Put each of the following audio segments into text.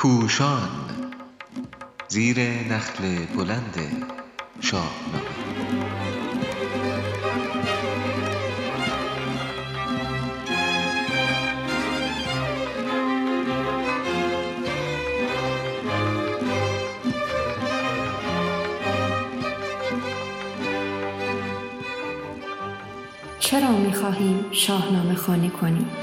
پوشان زیر نخل بلند شاهنامه چرا می خواهیم شاهنامه خانه کنیم؟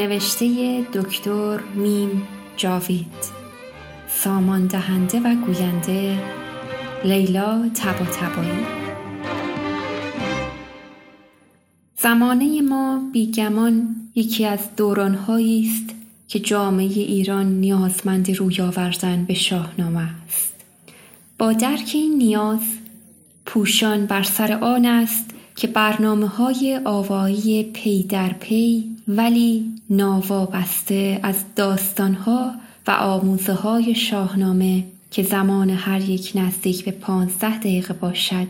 نوشته دکتر میم جاوید. سامان دهنده و گوینده لیلا تبا تبایی زمانه ما بیگمان یکی از دورانهایی است که جامعه ایران نیازمند روی آوردن به شاهنامه است. با درک این نیاز پوشان بر سر آن است که برنامه های آوایی پی در پی ولی ناوابسته از داستانها و آموزه های شاهنامه که زمان هر یک نزدیک به پانزده دقیقه باشد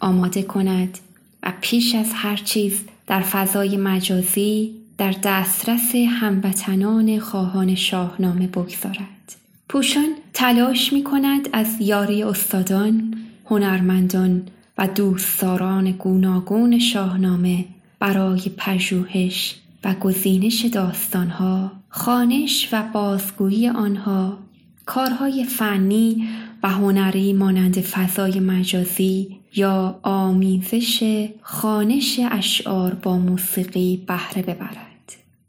آماده کند و پیش از هر چیز در فضای مجازی در دسترس هموطنان خواهان شاهنامه بگذارد. پوشان تلاش می کند از یاری استادان، هنرمندان و دوستداران گوناگون شاهنامه برای پژوهش و گزینش داستانها، خانش و بازگویی آنها، کارهای فنی و هنری مانند فضای مجازی یا آمیزش خانش اشعار با موسیقی بهره ببرد.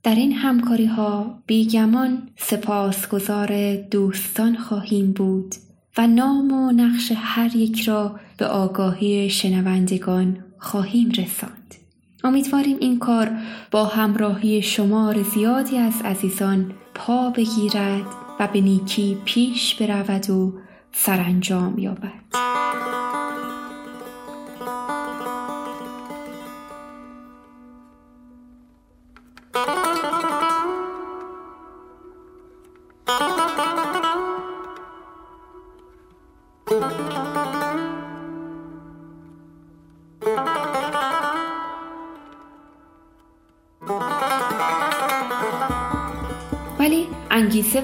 در این همکاری ها بیگمان سپاسگزار دوستان خواهیم بود و نام و نقش هر یک را به آگاهی شنوندگان خواهیم رساند. امیدواریم این کار با همراهی شمار زیادی از عزیزان پا بگیرد و به نیکی پیش برود و سرانجام یابد.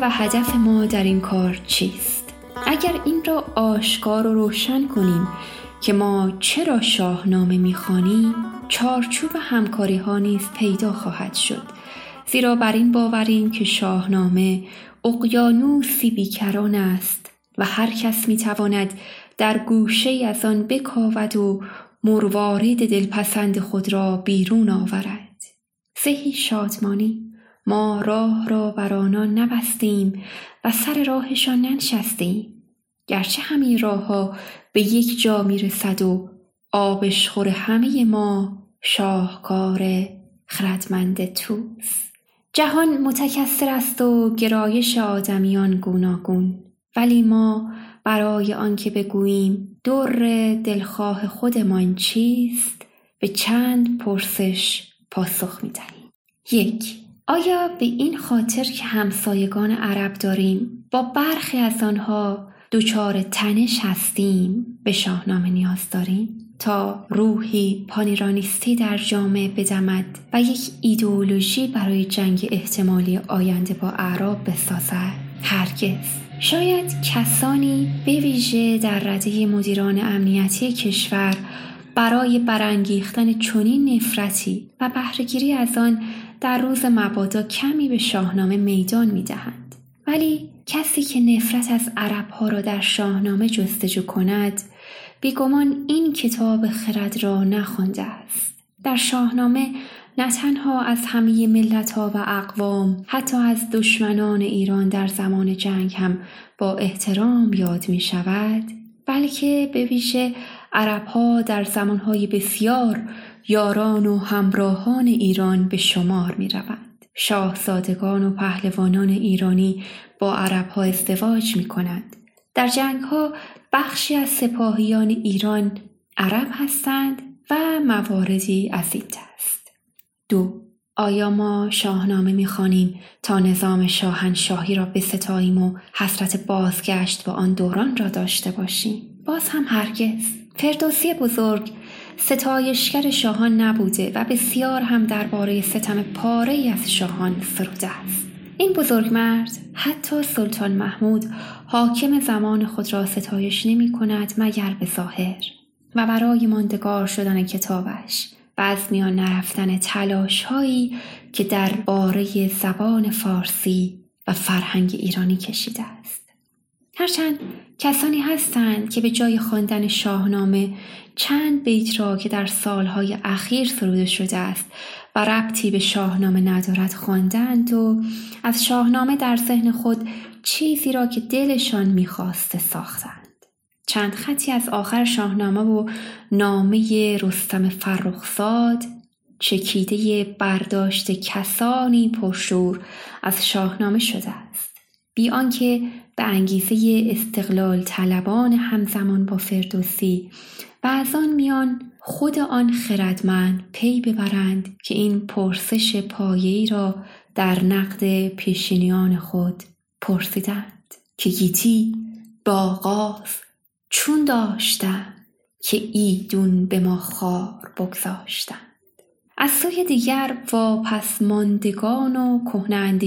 و هدف ما در این کار چیست؟ اگر این را آشکار و روشن کنیم که ما چرا شاهنامه می‌خوانیم چارچوب همکاری ها نیز پیدا خواهد شد. زیرا بر این باوریم که شاهنامه اقیانوسی بیکران است و هر کس می‌تواند در گوشه از آن بکاود و مروارید دلپسند خود را بیرون آورد. زهی شادمانی. ما راه را بر آنان نبستیم و سر راهشان ننشستیم. گرچه همین راهها به یک جا می‌رسد و آبشخور همه ما شاهکار خردمند توست جهان متکثر است و گرایش آدمیان گوناگون. ولی ما برای آنکه بگوییم در دلخواه خودمان چیست به چند پرسش پاسخ می‌دهیم. یک آیا به این خاطر که همسایگان عرب داریم با برخی از آنها دچار تنش هستیم به شاهنامه نیاز داریم؟ تا روحی پانیرانیستی در جامعه بدمد و یک ایدئولوژی برای جنگ احتمالی آینده با اعراب بسازد؟ هرگز. شاید کسانی به ویژه در رده مدیران امنیتی کشور برای برانگیختن چنین نفرتی و بهرهگیری از آن در روز مبادا کمی به شاهنامه میدان می‌دهند. ولی کسی که نفرت از عربها را در شاهنامه جستجو کند بیگمان این کتاب خرد را نخوانده است. در شاهنامه نه تنها از همه ملت ها و اقوام حتی از دشمنان ایران در زمان جنگ هم با احترام یاد می شود بلکه به ویژه عرب ها در زمانهای بسیار یاران و همراهان ایران به شمار می روند. شاهزادگان و پهلوانان ایرانی با عرب ها ازدواج می کنند. در جنگ ها بخشی از سپاهیان ایران عرب هستند و مواردی از این دست. دو آیا ما شاهنامه می‌خوانیم تا نظام شاهنشاهی را بستاییم و حسرت بازگشت با آن دوران را داشته باشیم باز هم هرگز فردوسی بزرگ ستایشگر شاهان نبوده و بسیار هم درباره ستم پاره از شاهان سروده است این بزرگمرد حتی سلطان محمود حاکم زمان خود را ستایش نمی کند مگر به ظاهر و برای ماندگار شدن کتابش و از میان نرفتن تلاش هایی که در باره زبان فارسی و فرهنگ ایرانی کشیده است. هرچند کسانی هستند که به جای خواندن شاهنامه چند بیت را که در سالهای اخیر سروده شده است و ربطی به شاهنامه ندارد خواندند و از شاهنامه در ذهن خود چیزی را که دلشان می‌خواسته ساختند. چند خطی از آخر شاهنامه و نامه رستم فرخزاد چکیده برداشت کسانی پرشور از شاهنامه شده است بی آنکه به انگیزه استقلال طلبان همزمان با فردوسی و از آن میان خود آن خردمند پی ببرند که این پرسش پایه‌ای را در نقد پیشینیان خود پرسیدند. که گیتی با آغاز چون داشتم که ایدون به ما خار بگذاشتند از سوی دیگر پس ماندگان و کهنه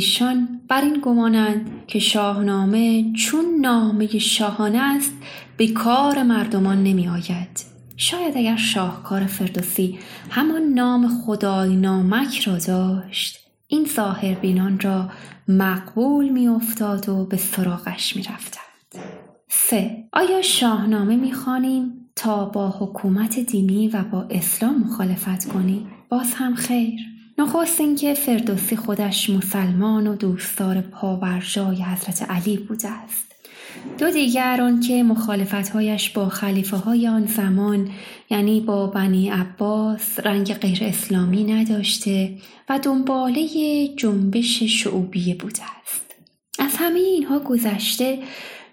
بر این گمانند که شاهنامه چون نامه شاهانه است به کار مردمان نمی آید. شاید اگر شاهکار فردوسی همان نام خدای نامک را داشت این ظاهر بینان را مقبول می افتاد و به سراغش می رفتند. سه آیا شاهنامه می‌خوانیم تا با حکومت دینی و با اسلام مخالفت کنیم باز هم خیر. نخست اینکه فردوسی خودش مسلمان و دوستدار پاورجای حضرت علی بوده است. دو دیگر آن که مخالفتهایش با خلیفه های آن زمان یعنی با بنی عباس رنگ غیر اسلامی نداشته و دنباله جنبش شعوبیه بوده است. از همه اینها گذشته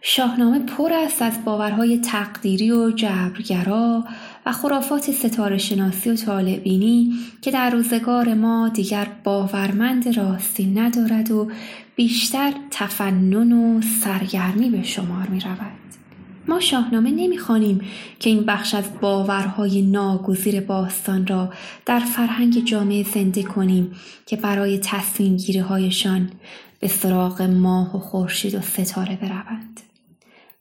شاهنامه پر است از باورهای تقدیری و جبرگرا و خرافات ستاره شناسی و طالبینی که در روزگار ما دیگر باورمند راستی ندارد و بیشتر تفنن و سرگرمی به شمار می رود. ما شاهنامه نمی‌خوانیم که این بخش از باورهای ناگزیر باستان را در فرهنگ جامعه زنده کنیم که برای تصمیم هایشان به سراغ ماه و خورشید و ستاره بروند.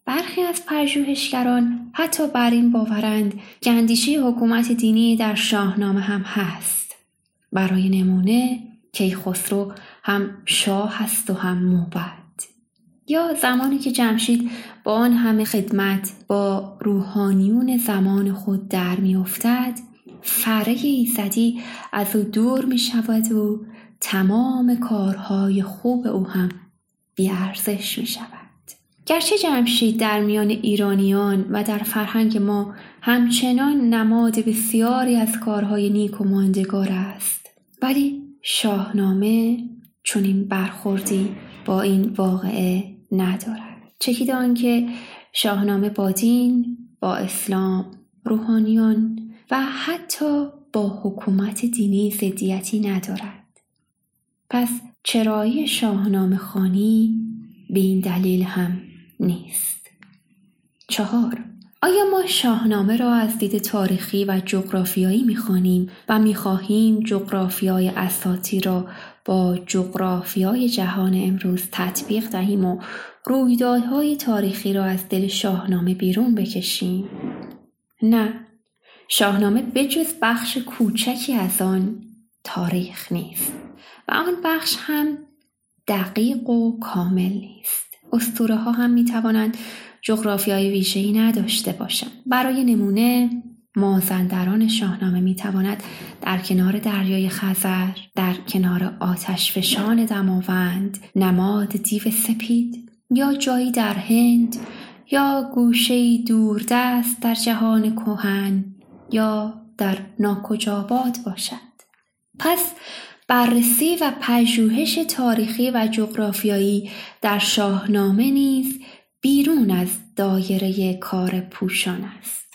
برخی از پژوهشگران حتی بر این باورند که اندیشه حکومت دینی در شاهنامه هم هست برای نمونه کیخسرو هم شاه هست و هم موبد یا زمانی که جمشید با آن همه خدمت با روحانیون زمان خود در میافتد فره ایزدی از او دور می شود و تمام کارهای خوب او هم بیارزش می شود. گرچه جمشید در میان ایرانیان و در فرهنگ ما همچنان نماد بسیاری از کارهای نیک و ماندگار است. ولی شاهنامه چنین برخوردی با این واقعه ندارد. چکیده آنکه شاهنامه با دین با اسلام روحانیان و حتی با حکومت دینی زدیتی ندارد. پس چرایی شاهنامه خانی به این دلیل هم نیست. چهار. آیا ما شاهنامه را از دید تاریخی و جغرافیایی می‌خوانیم و می‌خواهیم جغرافیای اساتی را با جغرافیای جهان امروز تطبیق دهیم و رویدادهای تاریخی را از دل شاهنامه بیرون بکشیم؟ نه. شاهنامه بجز بخش کوچکی از آن تاریخ نیست و آن بخش هم دقیق و کامل نیست. استوره ها هم می توانند جغرافیای ویژه‌ای نداشته باشند. برای نمونه مازندران شاهنامه می تواند در کنار دریای خزر، در کنار آتش فشان دماوند، نماد دیو سپید یا جایی در هند یا گوشه دوردست در جهان کهن یا در ناکجاباد باشد. پس بررسی و پژوهش تاریخی و جغرافیایی در شاهنامه نیز بیرون از دایره کار پوشان است.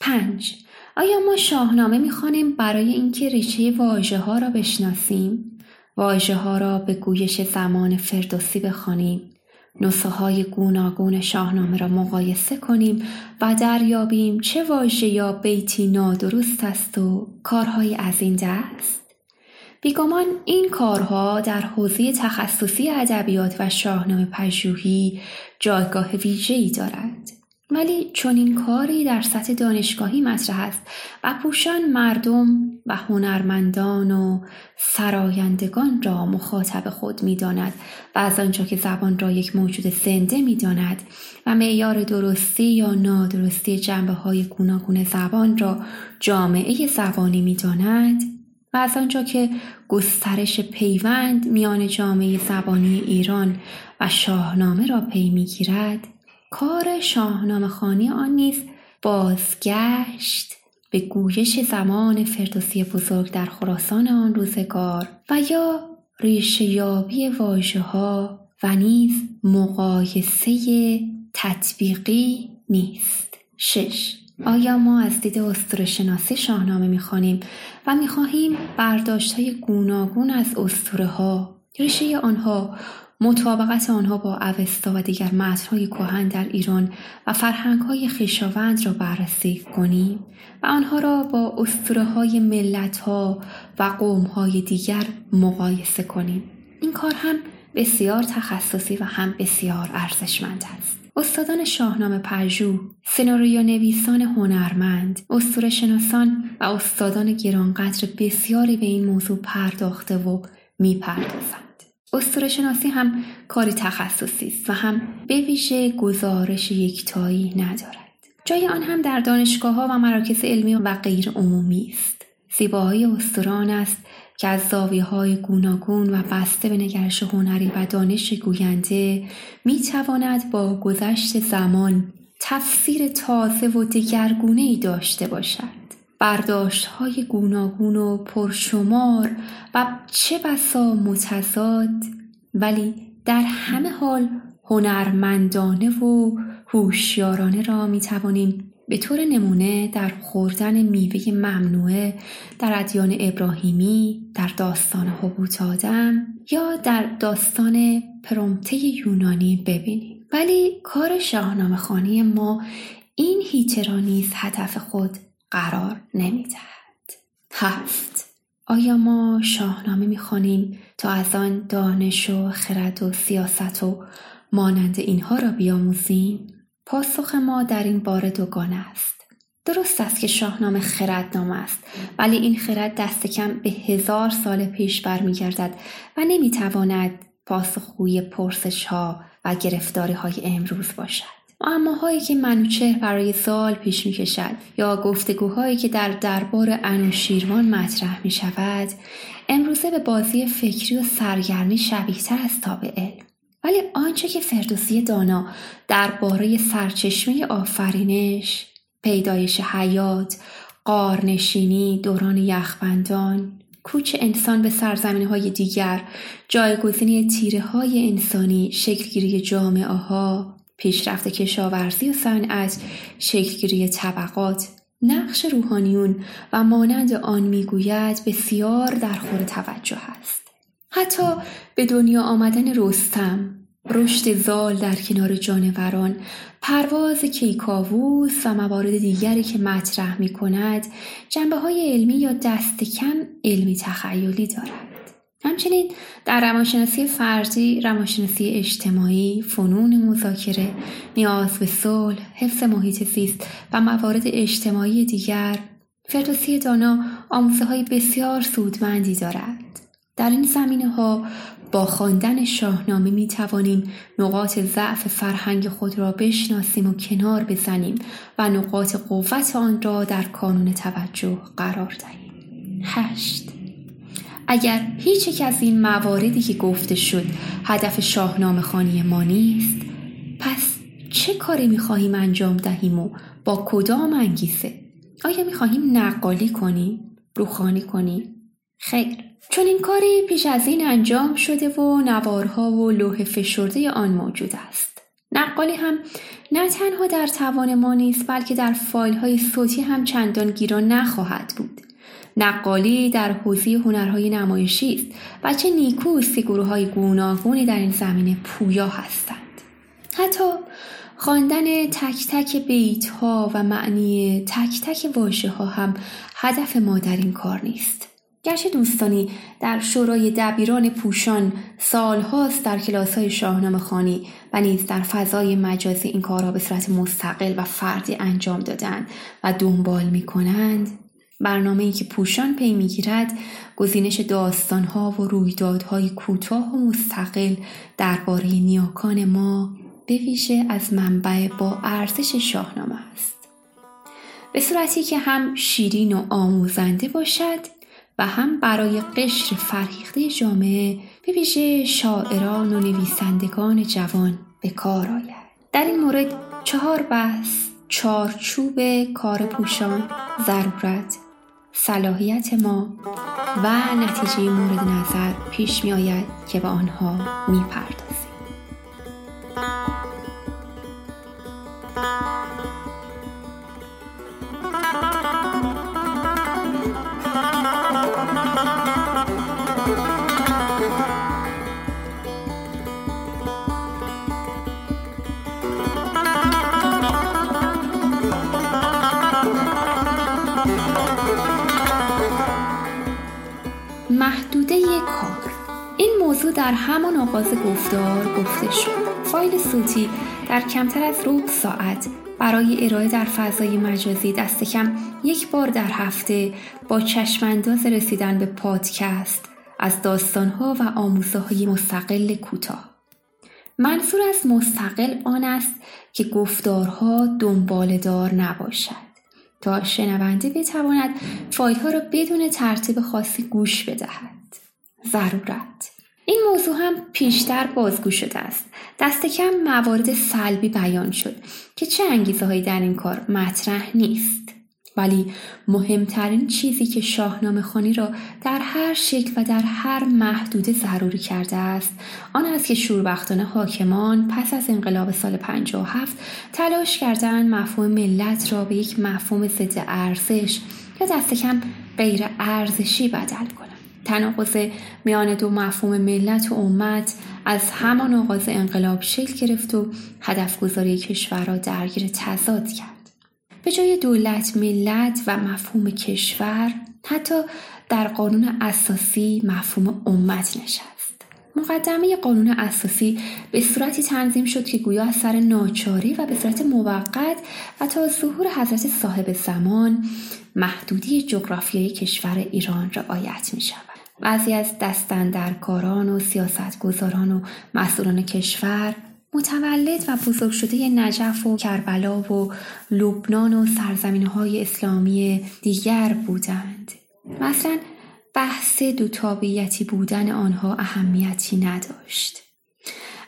5. آیا ما شاهنامه می‌خوانیم برای اینکه ریشه واژه ها را بشناسیم؟ واژه ها را به گویش زمان فردوسی بخوانیم نسخه های گوناگون شاهنامه را مقایسه کنیم و دریابیم چه واژه یا بیتی نادرست است و کارهای از این دست بیگمان این کارها در حوزه تخصصی ادبیات و شاهنامه پژوهی جایگاه ویژه‌ای دارد ولی چون این کاری در سطح دانشگاهی مطرح است و پوشان مردم و هنرمندان و سرایندگان را مخاطب خود می داند و از آنجا که زبان را یک موجود زنده می داند و معیار درستی یا نادرستی جنبه های گوناگون زبان را جامعه زبانی می داند از آنجا که گسترش پیوند میان جامعه زبانی ایران و شاهنامه را پی می‌گیرد کار شاهنامه خانی آن نیز بازگشت به گویش زمان فردوسی بزرگ در خراسان آن روزگار و یا ریشه یابی واژه ها و نیز مقایسه تطبیقی نیست. شش آیا ما از دید اسطوره شناسی شاهنامه می‌خوانیم و می‌خواهیم برداشت های گوناگون از اسطوره ها ریشه آنها مطابقت آنها با اوستا و دیگر متنهای کهن در ایران و فرهنگهای خویشاوند را بررسی کنیم و آنها را با اسطوره های ملت ها و قوم های دیگر مقایسه کنیم؟ این کار هم بسیار تخصصی و هم بسیار ارزشمند است. استادان شاهنامه پژوه، سناریو نویسان هنرمند، اسطوره شناسان و استادان گرانقدر بسیاری به این موضوع پرداخته و می‌پردازند. اسطوره شناسی هم کاری تخصصی است و هم به ویژه گزارش یکتایی ندارد. جای آن هم در دانشگاه ها و مراکز علمی و غیر عمومی است. زیباهای استوران است که از زاویه های گوناگون و بسته به نگرش هنری و دانش گوینده می تواند با گذشت زمان تفسیر تازه و دگرگونه ای داشته باشد. برداشت های گوناگون و پرشمار و چه بسا متضاد ولی در همه حال هنرمندانه و هوشیارانه را می توانیم به طور نمونه در خوردن میوه ممنوعه در ادیان ابراهیمی در داستان حبوط آدم یا در داستان پرومته یونانی ببینیم. ولی کار شاهنامه خانی ما این هیچه را نیز هدف خود قرار نمی‌دهد. هفت. آیا ما شاهنامه می‌خوانیم تا از آن دانش و خرد و سیاست و مانند اینها را بیاموزیم؟ پاسخ ما در این باره دوگانه است. درست است که شاهنامه خردنامه است ولی این خرد دست کم به هزار سال پیش برمیگردد و نمی‌تواند پاسخگوی پرسش ها و گرفتاری های امروز باشد. معماهایی که منوچهر برای سال پیش می کشد یا گفتگوهایی که در دربار انوشیروان مطرح می شود امروزه به بازی فکری و سرگرمی شبیه تر از تاب علم ولی آنچه که فردوسی دانا درباره سرچشمه آفرینش پیدایش حیات قارنشینی دوران یخبندان کوچ انسان به سرزمین های دیگر جایگزینی تیره های انسانی شکلگیری جامعه ها پیشرفت کشاورزی و صنعت شکلگیری طبقات نقش روحانیون و مانند آن می‌گوید بسیار در خور توجه است. حتی به دنیا آمدن رستم رشد زال در کنار جانوران پرواز کیکاووس و موارد دیگری که مطرح می کند جنبه های علمی یا دست کم علمی تخیلی دارد همچنین در روانشناسی فردی، روانشناسی اجتماعی، فنون مذاکره، نیاز به صلح، حفظ محیط زیست و موارد اجتماعی دیگر فردوسی دانا آموزه های بسیار سودمندی دارد. در این زمینه ها با خواندن شاهنامه می توانیم نقاط ضعف فرهنگ خود را بشناسیم و کنار بزنیم و نقاط قوت آن را در کانون توجه قرار دهیم. هشت. اگر هیچ یک از این مواردی که گفته شد هدف شاهنامه خانی ما نیست پس چه کاری می‌خواهیم انجام دهیم و با کدام انگیزه؟ آیا می‌خواهیم نقالی کنیم روخانی کنیم؟ خیر. چون این کاری پیش از این انجام شده و نوارها و لوح فشرده آن موجود است. نقالی هم نه تنها در توان ما نیست بلکه در فایل های صوتی هم چندان گیران نخواهد بود. نقالی در حوزه هنرهای نمایشی است و چه نیکوست که گروه های گوناگونی در این زمینه پویا هستند. حتی خواندن تک تک بیت ها و معنی تک تک واژه ها هم هدف ما در این کار نیست. گرچه دوستانی در شورای دبیران پوشان سالهاست در کلاس های شاهنامه خانی و نیز در فضای مجازی این کارها به صورت مستقل و فردی انجام دادند و دنبال می کنند برنامه ای که پوشان پی می‌گیرد گزینش داستانها و رویدادهای کوتاه و مستقل درباره نیاکان ما به از منبع با ارزش شاهنامه است. به صورتی که هم شیرین و آموزنده باشد و هم برای قشر فرهیخته جامعه به ویژه شاعران و نویسندگان جوان به کار آید در این مورد چهار بحث چارچوب کار پوشان ضرورت صلاحیت ما و نتیجه مورد نظر پیش می آید که به آنها می پردازیم. کار. این موضوع در همان آغاز گفتار گفته شد. فایل صوتی در کمتر از روب ساعت برای ارائه در فضای مجازی دست کم یک بار در هفته با چشمانداز رسیدن به پادکست از داستانها و آموزه های مستقل کوتاه. منظور از مستقل آن است که گفتارها دنبالدار نباشد. تا شنونده بتواند فایل ها را بدون ترتیب خاصی گوش بدهد. ضرورت این موضوع هم پیشتر بازگو شده است. دست کم موارد سلبی بیان شد که چه انگیزه هایی در این کار مطرح نیست. ولی مهمترین چیزی که شاهنامه خانی را در هر شکل و در هر محدوده ضروری کرده است آن است که شوربختانه حاکمان پس از انقلاب سال 57 تلاش کردند مفهوم ملت را به یک مفهوم ضد ارزش یا دست کم غیر ارزشی بدل کنند تناقض میان دو مفهوم ملت و امت از همان آغاز انقلاب شکل گرفت و هدف گذاری کشور را درگیر تضاد کرد. به جای دولت ملت و مفهوم کشور حتی در قانون اساسی مفهوم امت نشست مقدمه قانون اساسی به صورتی تنظیم شد که گویا از سر ناچاری و به صورت موقت و تا ظهور حضرت صاحب زمان محدودی جغرافیای کشور ایران رعایت می شود. بعضی از دستندرکاران و سیاستگزاران و مسئولان کشور متولد و بزرگ شده نجف و کربلا و لبنان و سرزمین های اسلامی دیگر بودند. مثلا بحث دو تابعیتی بودن آنها اهمیتی نداشت.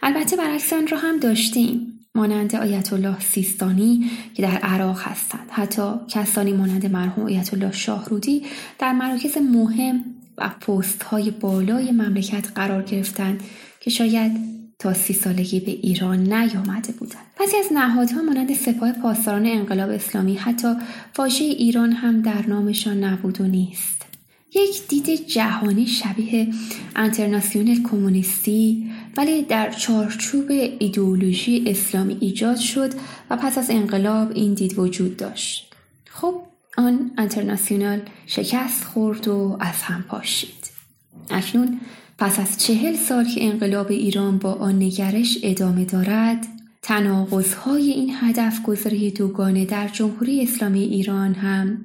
البته برعکس آن را هم داشتیم. مانند آیت الله سیستانی که در عراق هستند حتی کسانی مانند مرحوم آیت الله شاهرودی در مراکز مهم و پست های بالای مملکت قرار گرفتند که شاید تا سی سالگی به ایران نیامده بودند بعضی از نهادها مانند سپاه پاسداران انقلاب اسلامی حتی واژه ایران هم در نامشان نبود و نیست یک دید جهانی شبیه انترناسیونل کمونیستی ولی در چارچوب ایدئولوژی اسلامی ایجاد شد و پس از انقلاب این دید وجود داشت. خب آن انترناسیونال شکست خورد و از هم پاشید. اکنون پس از چهل سال که انقلاب ایران با آن نگرش ادامه دارد تناقضهای این هدف گذاری دوگانه در جمهوری اسلامی ایران هم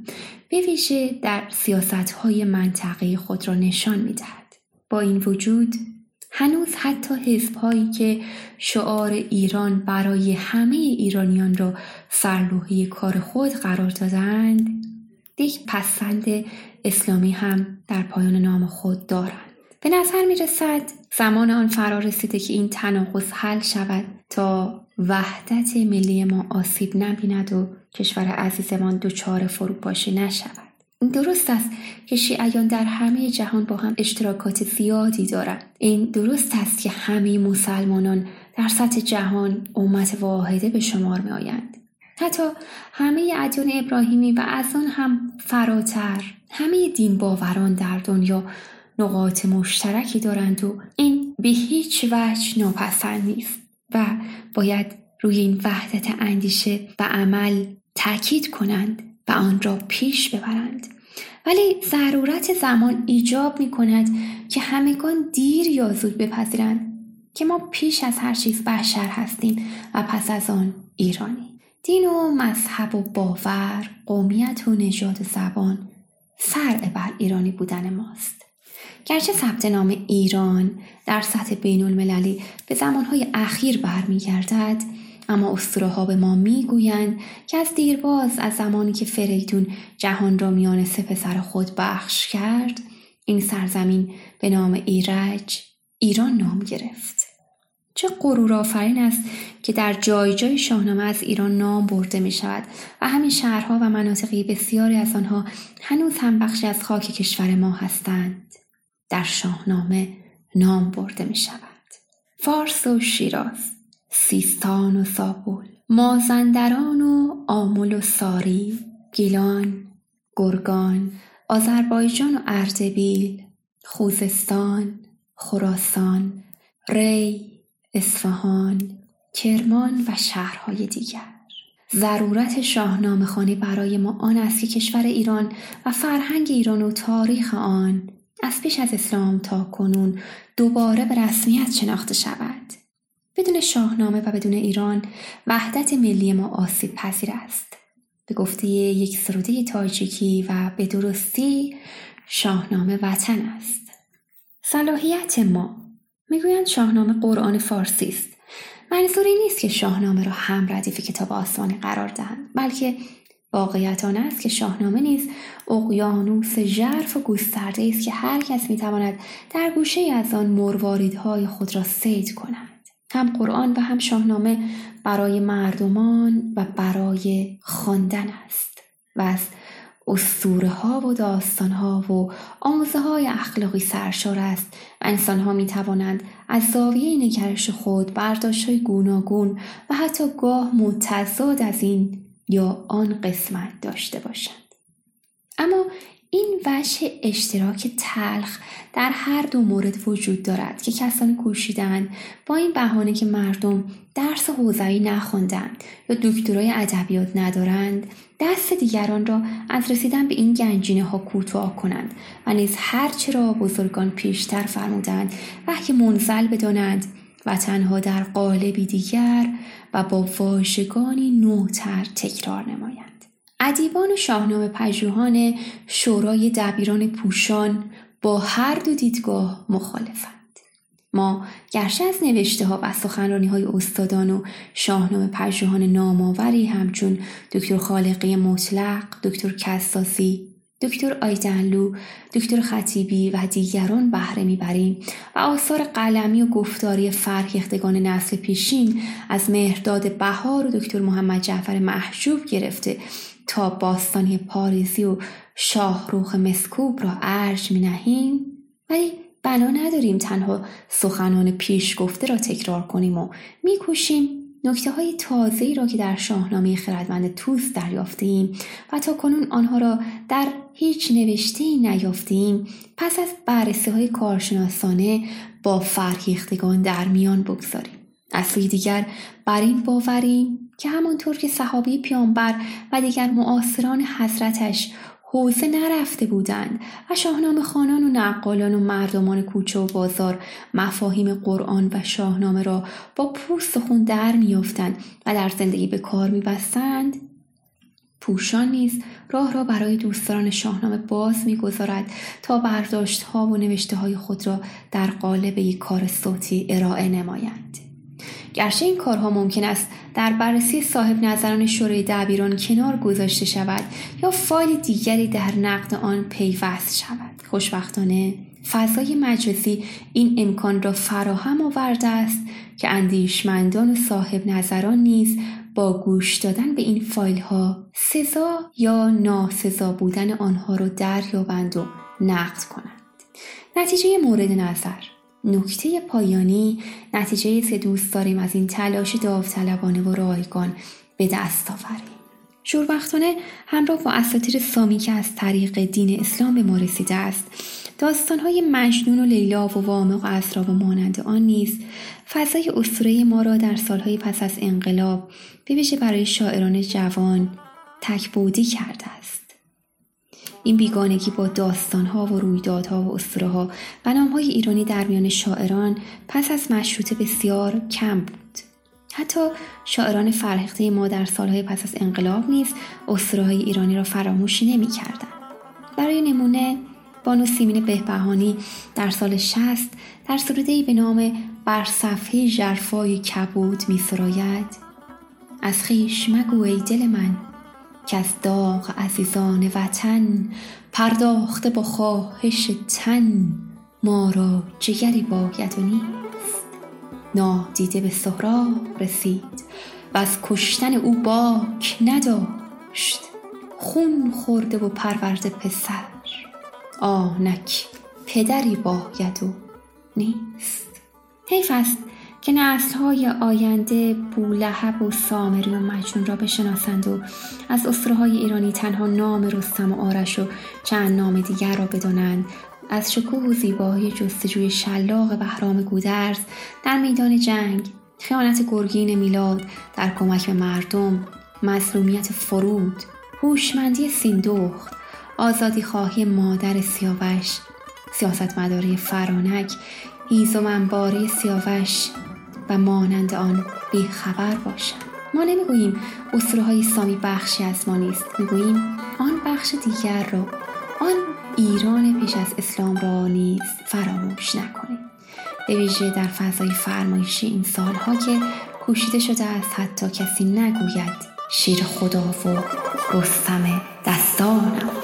به ویژه در سیاستهای منطقه خود را نشان می دهد. با این وجود هنوز حتی حزبهایی که شعار ایران برای همه ایرانیان را سرلوحه کار خود قرار دادند یک پسند اسلامی هم در پایان نام خود دارند. به نظر می رسد زمان آن فرا رسیده که این تناقض حل شود تا وحدت ملی ما آسیب نبیند و کشور عزیزمان دچار فروپاشی نشود. درست است که شیعیان در همه جهان با هم اشتراکات زیادی دارند. این درست است که همه مسلمانان در سطح جهان امت واحده به شمار می آیند حتی همه ادیان ابراهیمی و از آن هم فراتر همه دین باوران در دنیا نقاط مشترکی دارند و این به هیچ وجه ناپسند نیست و باید روی این وحدت اندیشه و عمل تاکید کنند و آن را پیش ببرند. ولی ضرورت زمان ایجاب می کند که همگان دیر یا زود بپذیرند که ما پیش از هر چیز بشر هستیم و پس از آن ایرانی. دین و مذهب و باور قومیت و نژاد و زبان فرع بر ایرانی بودن ماست. گرچه ثبت نام ایران در سطح بین المللی به زمانهای اخیر برمیگردد اما اسطوره ها به ما می‌گویند که از دیرباز از زمانی که فریدون جهان را میان سه پسر خود بخش کرد این سرزمین به نام ایرج ایران نام گرفت. چه غرور آفرین است که در جای جای شاهنامه از ایران نام برده می شود و همین شهرها و مناطقی بسیاری از آنها هنوز هم بخشی از خاک کشور ما هستند. در شاهنامه نام برده می شود فارس و شیراز. سیستان و سابول مازندران و آمل و ساری گیلان گرگان آذربایجان و اردبیل خوزستان خراسان ری اصفهان کرمان و شهرهای دیگر. ضرورت شاهنامه خانی برای ما آن است که کشور ایران و فرهنگ ایران و تاریخ آن از پیش از اسلام تا کنون دوباره به رسمیت شناخته شود. بدون شاهنامه و بدون ایران وحدت ملی ما آسیب پذیر است. به گفته یک سروده تاجیکی و به درستی شاهنامه وطن است. صلاحیت ما می‌گویند شاهنامه قرآن فارسی است. منظوری نیست که شاهنامه را هم ردیف کتاب آسمانی قرار دهند بلکه واقعیت آن است که شاهنامه نیز اقیانوس ژرف و گسترده است که هر کس می‌تواند در گوشه از آن مرواریدهای خود را سید کند. هم قرآن و هم شاهنامه برای مردمان و برای خواندن است و از اسطوره ها و داستان ها و آموزه های اخلاقی سرشار است و انسان ها می توانند از زاویه نگرش خود برداشت های گوناگون و حتی گاه متضاد از این یا آن قسمت داشته باشند. اما این وجه اشتراک تلخ در هر دو مورد وجود دارد که کسانی کوشیدند با این بهانه که مردم درس حوزوی نخواندند یا دکترای ادبیات ندارند دست دیگران را از رسیدن به این گنجینه ها کوتاه کنند و نیز هرچه را بزرگان پیشتر فرمودند وحی منزل بدانند و تنها در قالبی دیگر و با واژگانی نوتر تکرار نمایند. ادیبان و شاهنامه پژوهان شورای دبیران پوشان با هر دو دیدگاه مخالفند. ما گرچه از نوشته ها و سخنرانی های استادان و شاهنامه پژوهان نامآوری همچون دکتر خالقی مطلق دکتر کساسی دکتر آیدنلو، دکتر خطیبی و دیگران بهره می‌بریم و آثار قلمی و گفتاری فرهیختگان نسل پیشین از مهرداد بهار و دکتر محمد جعفر محجوب گرفته تا باستانی پاریزی و شاهروخ مسکوب را ارج می نهیم ولی بنا نداریم تنها سخنان پیش گفته را تکرار کنیم و میکوشیم نکته های تازه را که در شاهنامه خردمند توس دریافتیم و تا کنون آنها را در هیچ نوشته نیافتیم پس از بررسی های کارشناسانه با فرهیختگان در میان بگذاریم. از سوی دیگر بر این باوریم که همانطور که صحابی پیامبر و دیگر معاصران حضرتش حوزه نرفته بودند و شاهنامه خانان و نقالان و مردمان کوچه و بازار مفاهیم قرآن و شاهنامه را با پوست و خون در میافتند و در زندگی به کار میبستند پوشان نیز راه را برای دوستداران شاهنامه باز می‌گذارد تا برداشت ها و نوشته های خود را در قالب یک کار صوتی ارائه نمایند. گرچه این کارها ممکن است در بررسی صاحب نظران شورای دبیران کنار گذاشته شود یا فایل دیگری در نقد آن پیوست شود. خوشبختانه فضای مجازی این امکان را فراهم آورده است که اندیشمندان و صاحب نظران نیز با گوش دادن به این فایل ها سزا یا ناسزا بودن آنها را دریابند و نقد کنند. نتیجه مورد نظر. نکته پایانی نتیجه سه دوست داریم از این تلاش داوطلبانه و رایگان به دست آوریم. شوربختانه همراه با اساطیر سامی که از طریق دین اسلام به ما رسیده است داستانهای مجنون و لیلا و وامق و اسرا و مانند آن نیز فضای اسطوره ما را در سالهای پس از انقلاب به ویژه برای شاعران جوان تکبودی کرده است. این بیگانگی با داستانها و رویدادها و اسطورهها و نامهای ایرانی در میان شاعران پس از مشروطه بسیار کم بود. حتی شاعران فرهیخته ما در سالهای پس از انقلاب نیز اسطورههای ایرانی را فراموش نمی‌کردند. برای نمونه بانو سیمین بهبهانی در سال شست در سرودهای به نام بر صفحه جرفای کبود می سراید از خیش مگو ای دل من که از داغ عزیزان وطن پرداخته با خواهش تن ما را جگری باید و نیست. نادیده به سهراب رسید و از کشتن او باک نداشت. خون خورده و پرورده پسر. آنک پدری باید و نیست. حیف است که نسلهای آینده بولهب و سامری و مجنون را بشناسند و از اسطورههای ایرانی تنها نام رستم و آرش و چند نام دیگر را بدانند. از شکوه و زیبایی جستجوی شلاق بهرام گودرز در میدان جنگ خیانت گرگین میلاد در کمک به مردم مظلومیت فرود هوشمندی سیندخت آزادی خواهی مادر سیاوش سیاست مداری فرانک هیز و منباره سیاوش و مانند آن بیخبر باشم. ما نمی‌گوییم اسطوره های سامی بخشی از ما نیست. می‌گوییم آن بخش دیگر را آن ایران پیش از اسلام را نیز فراموش نکنیم. به ویژه در فضای فرمایشی این سالها که کوشیده شده است حتی کسی نگوید شیر خدا و رستم دستانم.